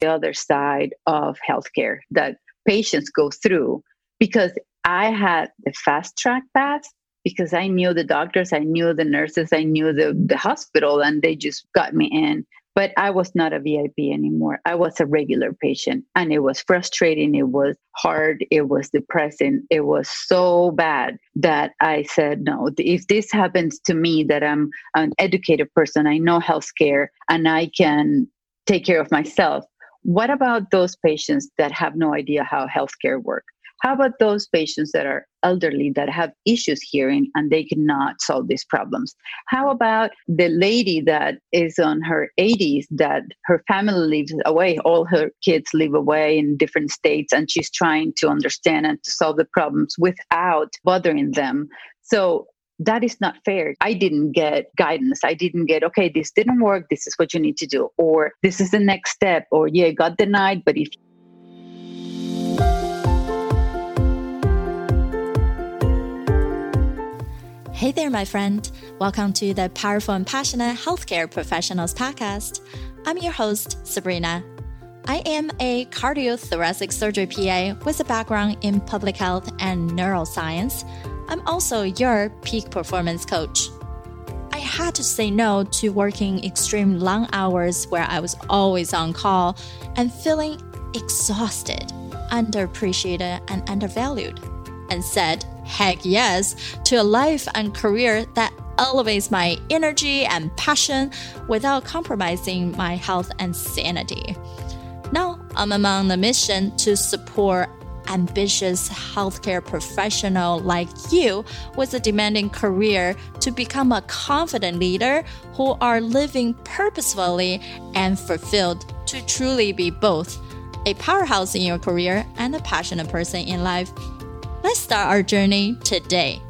the other side of healthcare that patients go through because I had the fast track path because I knew the doctors, I knew the nurses, I knew the, the hospital, and they just got me in. But I was not a VIP anymore. I was a regular patient, and it was frustrating. It was hard. It was depressing. It was so bad that I said, no, if this happens to me, that I'm an educated person, I know healthcare, and I can take care of myself. What about those patients that have no idea how healthcare works? How about those patients that are elderly that have issues hearing and they cannot solve these problems? How about the lady that is on her 80s that her family lives away, all her kids live away in different states, and she's trying to understand and to solve the problems without bothering them? So that is not fair. I didn't get guidance. I didn't get, okay, this didn't work. This is what you need to do. Or this is the next step. Or, yeah, got denied. But if Hey there, my friend. Welcome to the Powerful and Passionate Healthcare Professionals Podcast. I'm your host, Sabrina. I am a cardiothoracic surgery PA with a background in public health and neuroscience. I'm also your peak performance coach. I had to say no to working extreme long hours where I was always on call and feeling exhausted, underappreciated, and undervalued, and said heck yes to a life and career that elevates my energy and passion without compromising my health and sanity. Now, I'm among the mission to support ambitious healthcare professional like you with a demanding career to become a confident leader who are living purposefully and fulfilled to truly be both a powerhouse in your career and a passionate person in life. Let's start our journey today.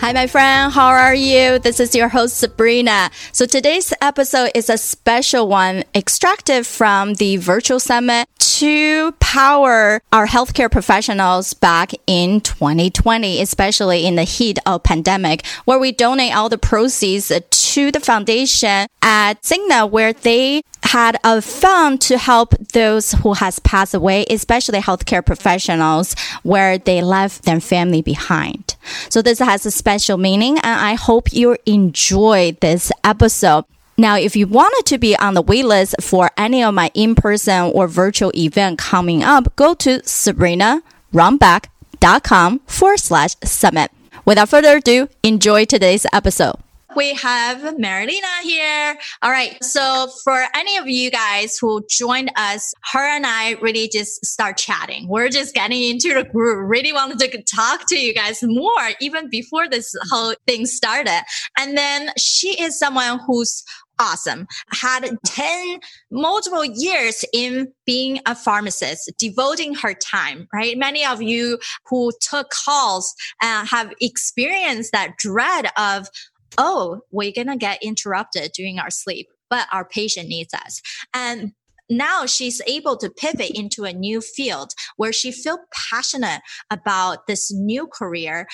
Hi, my friend. How are you? This is your host, Sabrina. So today's episode is a special one extracted from the virtual summit to power our healthcare professionals back in 2020, especially in the heat of pandemic, where we donate all the proceeds to the foundation at Cigna, where they had a fund to help those who has passed away, especially healthcare professionals, where they left their family behind. So this has a special meaning, and I hope you enjoy this episode. Now, if you wanted to be on the waitlist for any of my in-person or virtual event coming up, go to sabrinarunbeck.com forward slash summit. Without further ado, enjoy today's episode we have Marilena here. All right. So for any of you guys who joined us, her and I really just start chatting. We're just getting into the group. Really wanted to talk to you guys more even before this whole thing started. And then she is someone who's awesome. Had 10 multiple years in being a pharmacist, devoting her time, right? Many of you who took calls uh, have experienced that dread of, oh, we're going to get interrupted during our sleep, but our patient needs us. And now she's able to pivot into a new field where she feels passionate about this new career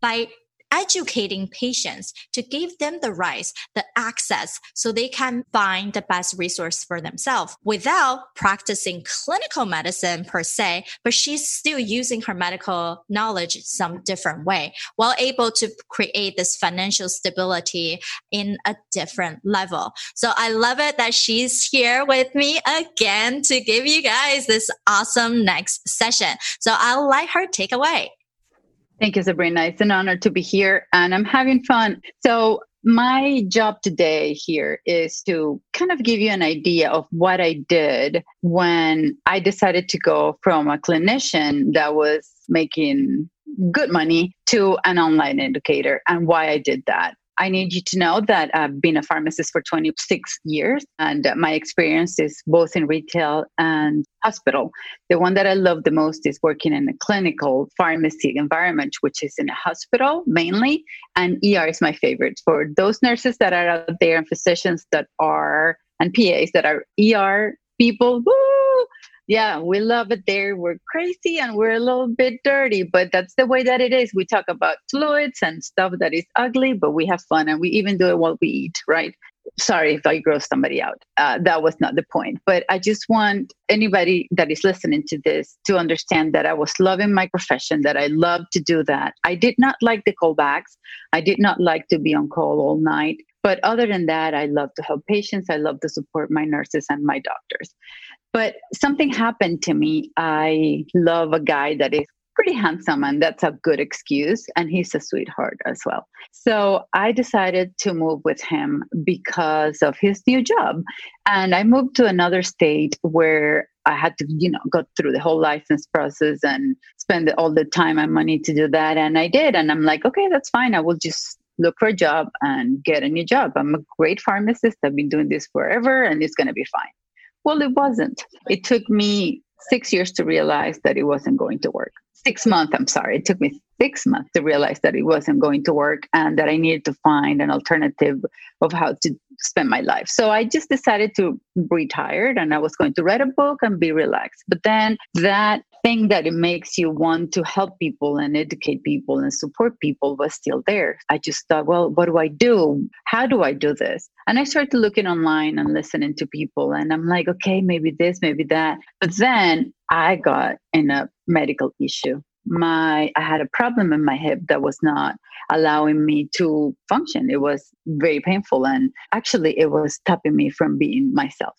by educating patients to give them the rights, the access, so they can find the best resource for themselves without practicing clinical medicine per se, but she's still using her medical knowledge some different way while able to create this financial stability in a different level. So I love it that she's here with me again to give you guys this awesome next session. So I'll let her take away. Thank you, Sabrina. It's an honor to be here and I'm having fun. So, my job today here is to kind of give you an idea of what I did when I decided to go from a clinician that was making good money to an online educator and why I did that. I need you to know that I've been a pharmacist for 26 years, and my experience is both in retail and hospital. The one that I love the most is working in a clinical pharmacy environment, which is in a hospital mainly, and ER is my favorite. For those nurses that are out there and physicians that are, and PAs that are ER people, woo, yeah, we love it there. We're crazy and we're a little bit dirty, but that's the way that it is. We talk about fluids and stuff that is ugly, but we have fun and we even do it while we eat, right? sorry if I gross somebody out. Uh, that was not the point. But I just want anybody that is listening to this to understand that I was loving my profession, that I loved to do that. I did not like the callbacks. I did not like to be on call all night. But other than that, I love to help patients. I love to support my nurses and my doctors. But something happened to me. I love a guy that is pretty handsome and that's a good excuse and he's a sweetheart as well so i decided to move with him because of his new job and i moved to another state where i had to you know go through the whole license process and spend all the time and money to do that and i did and i'm like okay that's fine i will just look for a job and get a new job. I'm a great pharmacist. I've been doing this forever and it's going to be fine. Well it wasn't. It took me six years to realize that it wasn't going to work. Six months, I'm sorry, it took me six months to realize that it wasn't going to work and that I needed to find an alternative of how to spend my life. So I just decided to retire and I was going to write a book and be relaxed. But then that thing that it makes you want to help people and educate people and support people was still there. I just thought, well, what do I do? How do I do this? And I started looking online and listening to people. And I'm like, okay, maybe this, maybe that. But then I got in a medical issue. My I had a problem in my hip that was not allowing me to function. It was very painful and actually it was stopping me from being myself.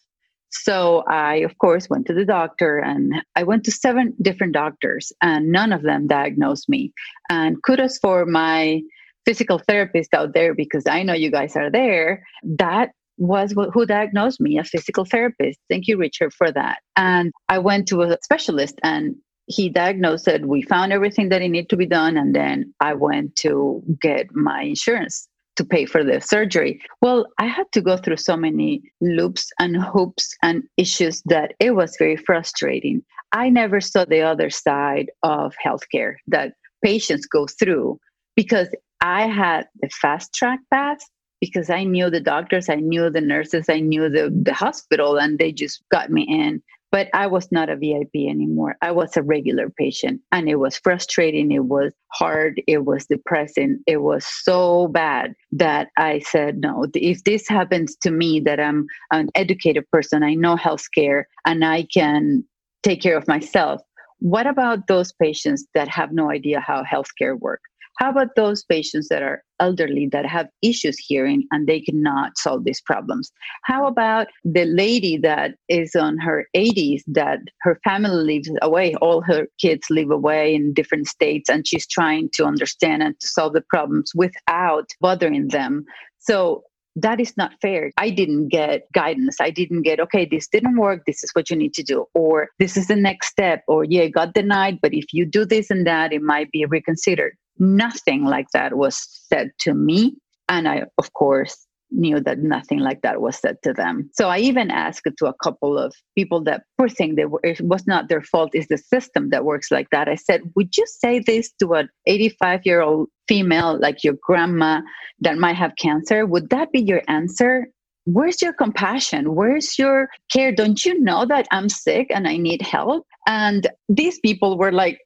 So I of course went to the doctor and I went to seven different doctors and none of them diagnosed me. And kudos for my physical therapist out there because I know you guys are there. That was who diagnosed me, a physical therapist. Thank you, Richard, for that. And I went to a specialist and he diagnosed it. We found everything that it needed to be done. And then I went to get my insurance to pay for the surgery. Well, I had to go through so many loops and hoops and issues that it was very frustrating. I never saw the other side of healthcare that patients go through because I had the fast track path because I knew the doctors, I knew the nurses, I knew the, the hospital, and they just got me in. But I was not a VIP anymore. I was a regular patient, and it was frustrating. It was hard. It was depressing. It was so bad that I said, no, if this happens to me, that I'm an educated person, I know healthcare, and I can take care of myself. What about those patients that have no idea how healthcare works? How about those patients that are elderly that have issues hearing and they cannot solve these problems? How about the lady that is on her 80s that her family lives away, all her kids live away in different states, and she's trying to understand and to solve the problems without bothering them? So that is not fair. I didn't get guidance. I didn't get, okay, this didn't work. This is what you need to do. Or this is the next step. Or, yeah, got denied. But if you do this and that, it might be reconsidered. Nothing like that was said to me. And I, of course, knew that nothing like that was said to them. So I even asked to a couple of people that poor thing they were, it was not their fault, it's the system that works like that. I said, Would you say this to an 85 year old female like your grandma that might have cancer? Would that be your answer? Where's your compassion? Where's your care? Don't you know that I'm sick and I need help? And these people were like,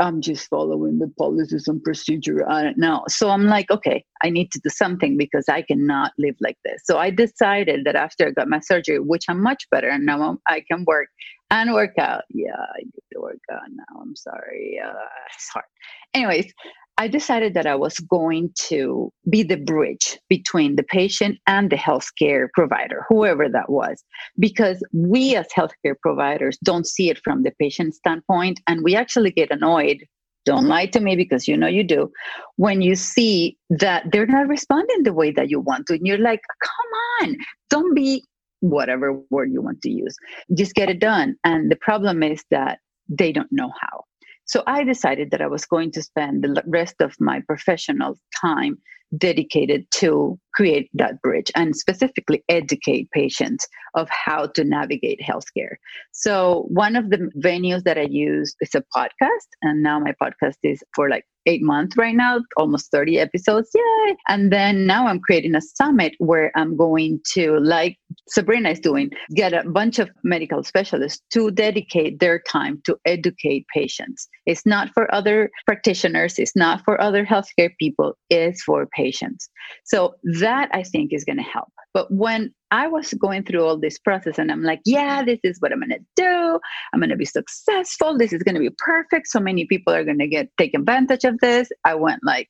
I'm just following the policies and procedure. Uh, I don't know. So I'm like, okay, I need to do something because I cannot live like this. So I decided that after I got my surgery, which I'm much better and now I can work and work out. Yeah, I need to work out now. I'm sorry. Uh, it's hard. Anyways, I decided that I was going to be the bridge between the patient and the healthcare provider, whoever that was, because we as healthcare providers don't see it from the patient standpoint. And we actually get annoyed. Don't lie to me because you know you do. When you see that they're not responding the way that you want to, and you're like, come on, don't be whatever word you want to use, just get it done. And the problem is that they don't know how. So I decided that I was going to spend the rest of my professional time dedicated to create that bridge and specifically educate patients of how to navigate healthcare. So one of the venues that I use is a podcast, and now my podcast is for like eight months right now, almost 30 episodes. Yay! And then now I'm creating a summit where I'm going to, like Sabrina is doing, get a bunch of medical specialists to dedicate their time to educate patients. It's not for other practitioners, it's not for other healthcare people, it's for patients. So that I think is going to help But when I was going through all this process and I'm like, yeah, this is what I'm going to do. I'm going to be successful. This is going to be perfect. So many people are going to get take advantage of this. I went like,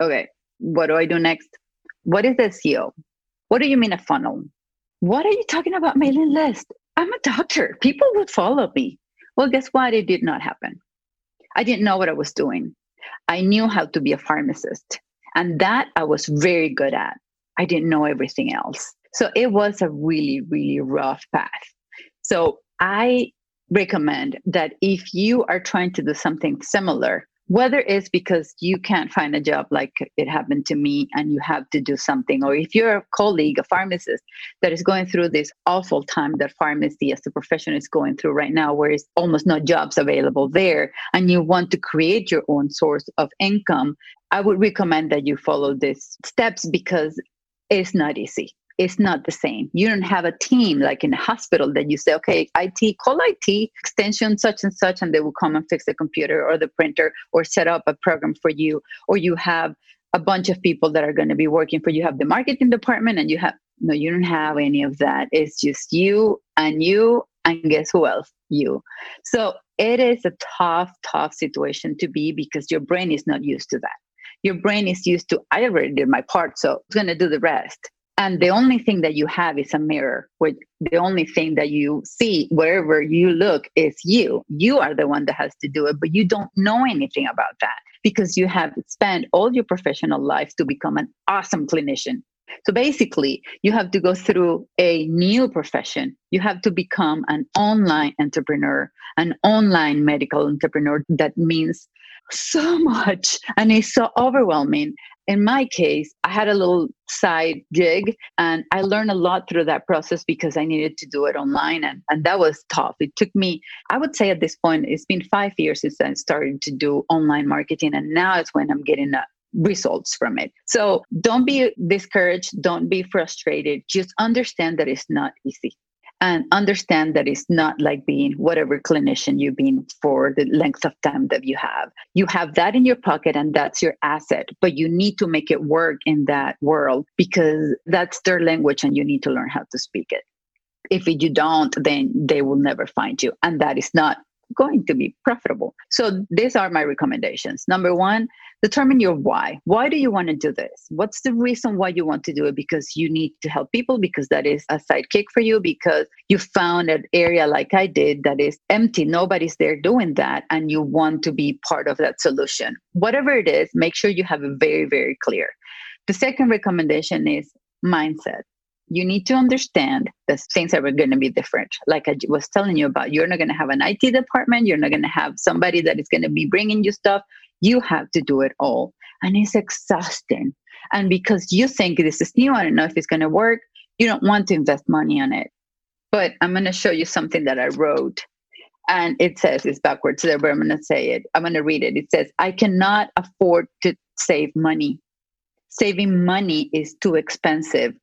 okay, what do I do next? What is this SEO? What do you mean a funnel? What are you talking about mailing list? I'm a doctor. People would follow me. Well, guess what? It did not happen. I didn't know what I was doing. I knew how to be a pharmacist, and that I was very good at. I didn't know everything else. So it was a really, really rough path. So I recommend that if you are trying to do something similar, whether it's because you can't find a job like it happened to me and you have to do something, or if you're a colleague, a pharmacist that is going through this awful time that pharmacy as a profession is going through right now, where it's almost no jobs available there, and you want to create your own source of income, I would recommend that you follow these steps because it's not easy it's not the same. You don't have a team like in a hospital that you say, okay, IT, call IT, extension such and such, and they will come and fix the computer or the printer or set up a program for you. Or you have a bunch of people that are going to be working for you. You have the marketing department and you have, no, you don't have any of that. It's just you and you, and guess who else? You. So it is a tough, tough situation to be because your brain is not used to that. Your brain is used to, I already did my part, so it's going to do the rest and the only thing that you have is a mirror where the only thing that you see wherever you look is you. You are the one that has to do it but you don't know anything about that because you have spent all your professional life to become an awesome clinician. So basically you have to go through a new profession. You have to become an online entrepreneur an online medical entrepreneur. That means so much and it's so overwhelming in my case, I had a little side gig and I learned a lot through that process because I needed to do it online. And, and that was tough. It took me, I would say at this point, it's been five years since I started to do online marketing. And now it's when I'm getting results from it. So don't be discouraged. Don't be frustrated. Just understand that it's not easy and understand that it's not like being whatever clinician you've been for the length of time that you have. You have that in your pocket and that's your asset, but you need to make it work in that world because that's their language and you need to learn how to speak it. If you don't, then they will never find you. And that is not going to be profitable. So these are my recommendations. Number one, determine your why. Why do you want to do this? What's the reason why you want to do it? Because you need to help people, because that is a sidekick for you, because you found an area like I did that is empty. Nobody's there doing that. And you want to be part of that solution. Whatever it is, make sure you have it very, very clear. The second recommendation is mindset you need to understand that things are going to be different. Like I was telling you about, you're not going to have an IT department. You're not going to have somebody that is going to be bringing you stuff. You have to do it all. And it's exhausting. And because you think this is new, I don't know if it's going to work, you don't want to invest money on it. But I'm going to show you something that I wrote. And it says, it's backwards there, but I'm going to say it. I'm going to read it. It says, I cannot afford to save money. Saving money is too expensive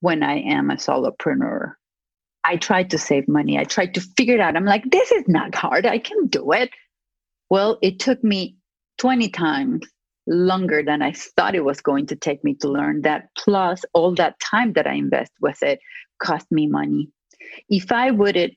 when I am a solopreneur. I tried to save money. I tried to figure it out. I'm like, this is not hard. I can do it. Well, it took me 20 times longer than I thought it was going to take me to learn that. Plus, all that time that I invest with it cost me money. If I would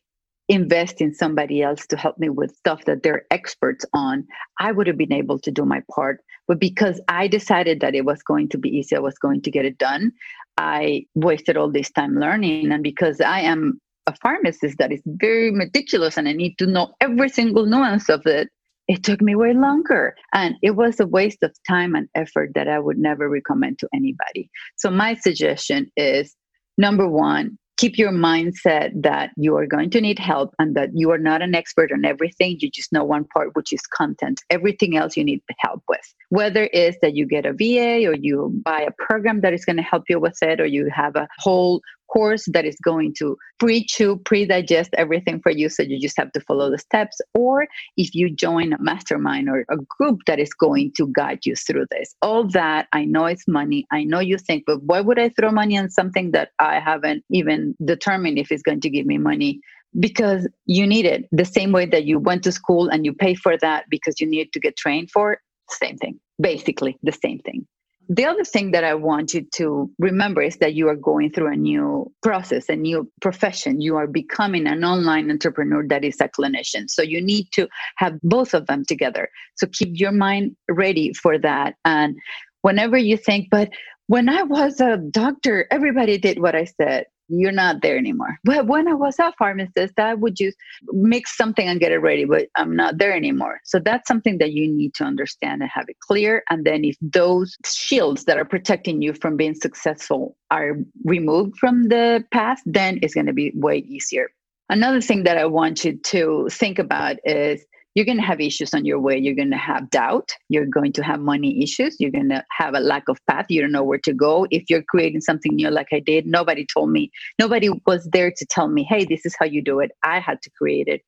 invest in somebody else to help me with stuff that they're experts on, I would have been able to do my part. But because I decided that it was going to be easy, I was going to get it done, I wasted all this time learning. And because I am a pharmacist that is very meticulous and I need to know every single nuance of it, it took me way longer. And it was a waste of time and effort that I would never recommend to anybody. So, my suggestion is number one, keep your mindset that you are going to need help and that you are not an expert on everything. You just know one part, which is content. Everything else you need help with. Whether it's that you get a VA or you buy a program that is going to help you with it, or you have a whole course that is going to pre-chew, pre-digest everything for you. So you just have to follow the steps. Or if you join a mastermind or a group that is going to guide you through this. All that I know it's money. I know you think, but why would I throw money on something that I haven't even determined if it's going to give me money? Because you need it. The same way that you went to school and you pay for that because you need to get trained for it, same thing. Basically the same thing The other thing that I want you to remember is that you are going through a new process, a new profession. You are becoming an online entrepreneur that is a clinician. So you need to have both of them together. So keep your mind ready for that. And whenever you think, but when I was a doctor, everybody did what I said you're not there anymore. But when I was a pharmacist, I would just mix something and get it ready, but I'm not there anymore. So that's something that you need to understand and have it clear. And then if those shields that are protecting you from being successful are removed from the past, then it's going to be way easier. Another thing that I want you to think about is you're going to have issues on your way. You're going to have doubt. You're going to have money issues. You're going to have a lack of path. You don't know where to go. If you're creating something new, like I did, nobody told me, nobody was there to tell me, hey, this is how you do it. I had to create it,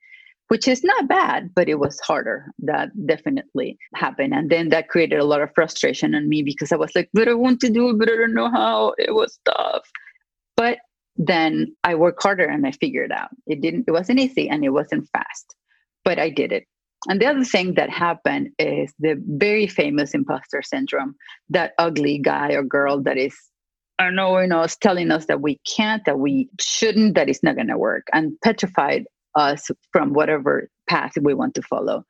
which is not bad, but it was harder. That definitely happened. And then that created a lot of frustration on me because I was like, but I want to do it, but I don't know how. It was tough. But then I worked harder and I figured it out. It didn't, it wasn't easy and it wasn't fast, but I did it and the other thing that happened is the very famous imposter syndrome, that ugly guy or girl that is annoying us, telling us that we can't, that we shouldn't, that it's not going to work, and petrified us from whatever path we want to follow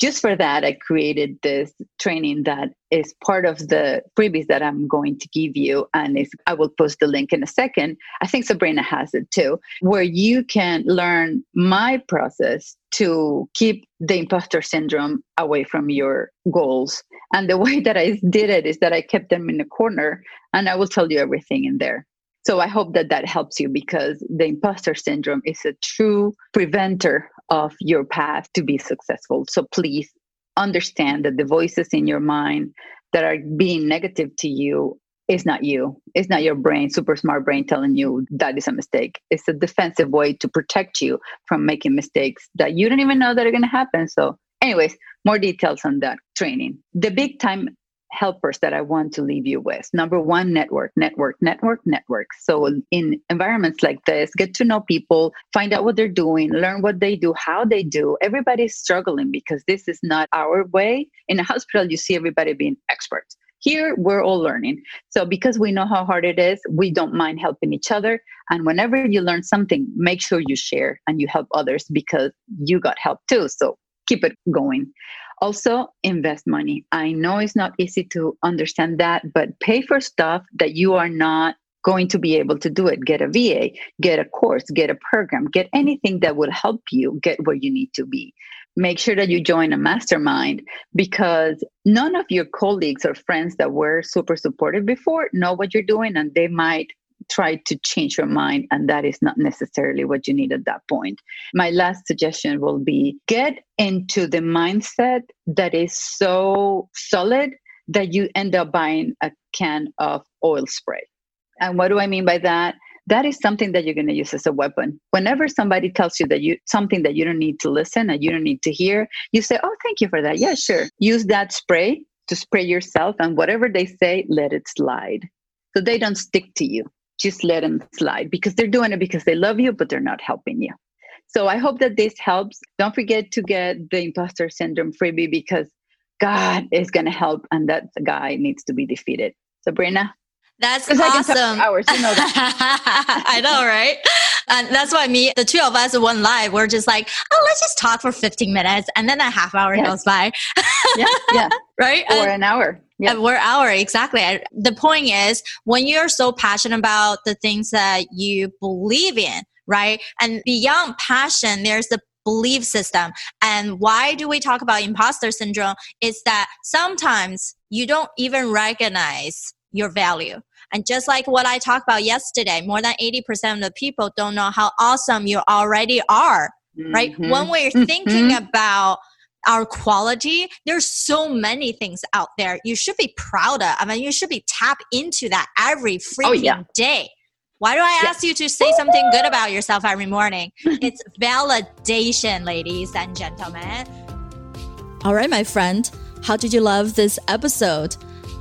just for that, I created this training that is part of the freebies that I'm going to give you. And I will post the link in a second. I think Sabrina has it too, where you can learn my process to keep the imposter syndrome away from your goals. And the way that I did it is that I kept them in a the corner and I will tell you everything in there. So I hope that that helps you because the imposter syndrome is a true preventer of your path to be successful. So please understand that the voices in your mind that are being negative to you is not you. It's not your brain, super smart brain telling you that is a mistake. It's a defensive way to protect you from making mistakes that you don't even know that are going to happen. So, anyways, more details on that training. The big time helpers that I want to leave you with. Number one, network, network, network, network. So in environments like this, get to know people, find out what they're doing, learn what they do, how they do. Everybody's struggling because this is not our way. In a hospital, you see everybody being experts. Here, we're all learning. So, because we know how hard it is, we don't mind helping each other. And whenever you learn something, make sure you share and you help others because you got help too. So, keep it going. Also, invest money. I know it's not easy to understand that, but pay for stuff that you are not going to be able to do it. Get a VA, get a course, get a program, get anything that will help you get where you need to be. Make sure that you join a mastermind because none of your colleagues or friends that were super supportive before know what you're doing and they might try to change your mind and that is not necessarily what you need at that point. My last suggestion will be get into the mindset that is so solid that you end up buying a can of oil spray. And what do i mean by that that is something that you're going to use as a weapon whenever somebody tells you that you something that you don't need to listen and you don't need to hear you say oh thank you for that yeah sure use that spray to spray yourself and whatever they say let it slide so they don't stick to you just let them slide because they're doing it because they love you, but they're not helping you. So I hope that this helps. Don't forget to get the imposter syndrome freebie because God is going to help and that guy needs to be defeated. Sabrina? That's awesome. hours, you know that. I know, right? And that's why me, the two of us went live. We're just like, oh, let's just talk for 15 minutes. And then a half hour yes. goes by. yeah. Yeah. right. Or an hour. Yeah. We're hour. Exactly. The point is when you're so passionate about the things that you believe in, right? And beyond passion, there's the belief system. And why do we talk about imposter syndrome? Is that sometimes you don't even recognize your value. And just like what I talked about yesterday, more than 80% of the people don't know how awesome you already are, mm-hmm. right? When we're mm-hmm. thinking about our quality, there's so many things out there you should be proud of. I mean, you should be tap into that every freaking oh, yeah. day. Why do I ask you to say something good about yourself every morning? it's validation, ladies and gentlemen. All right, my friend. How did you love this episode?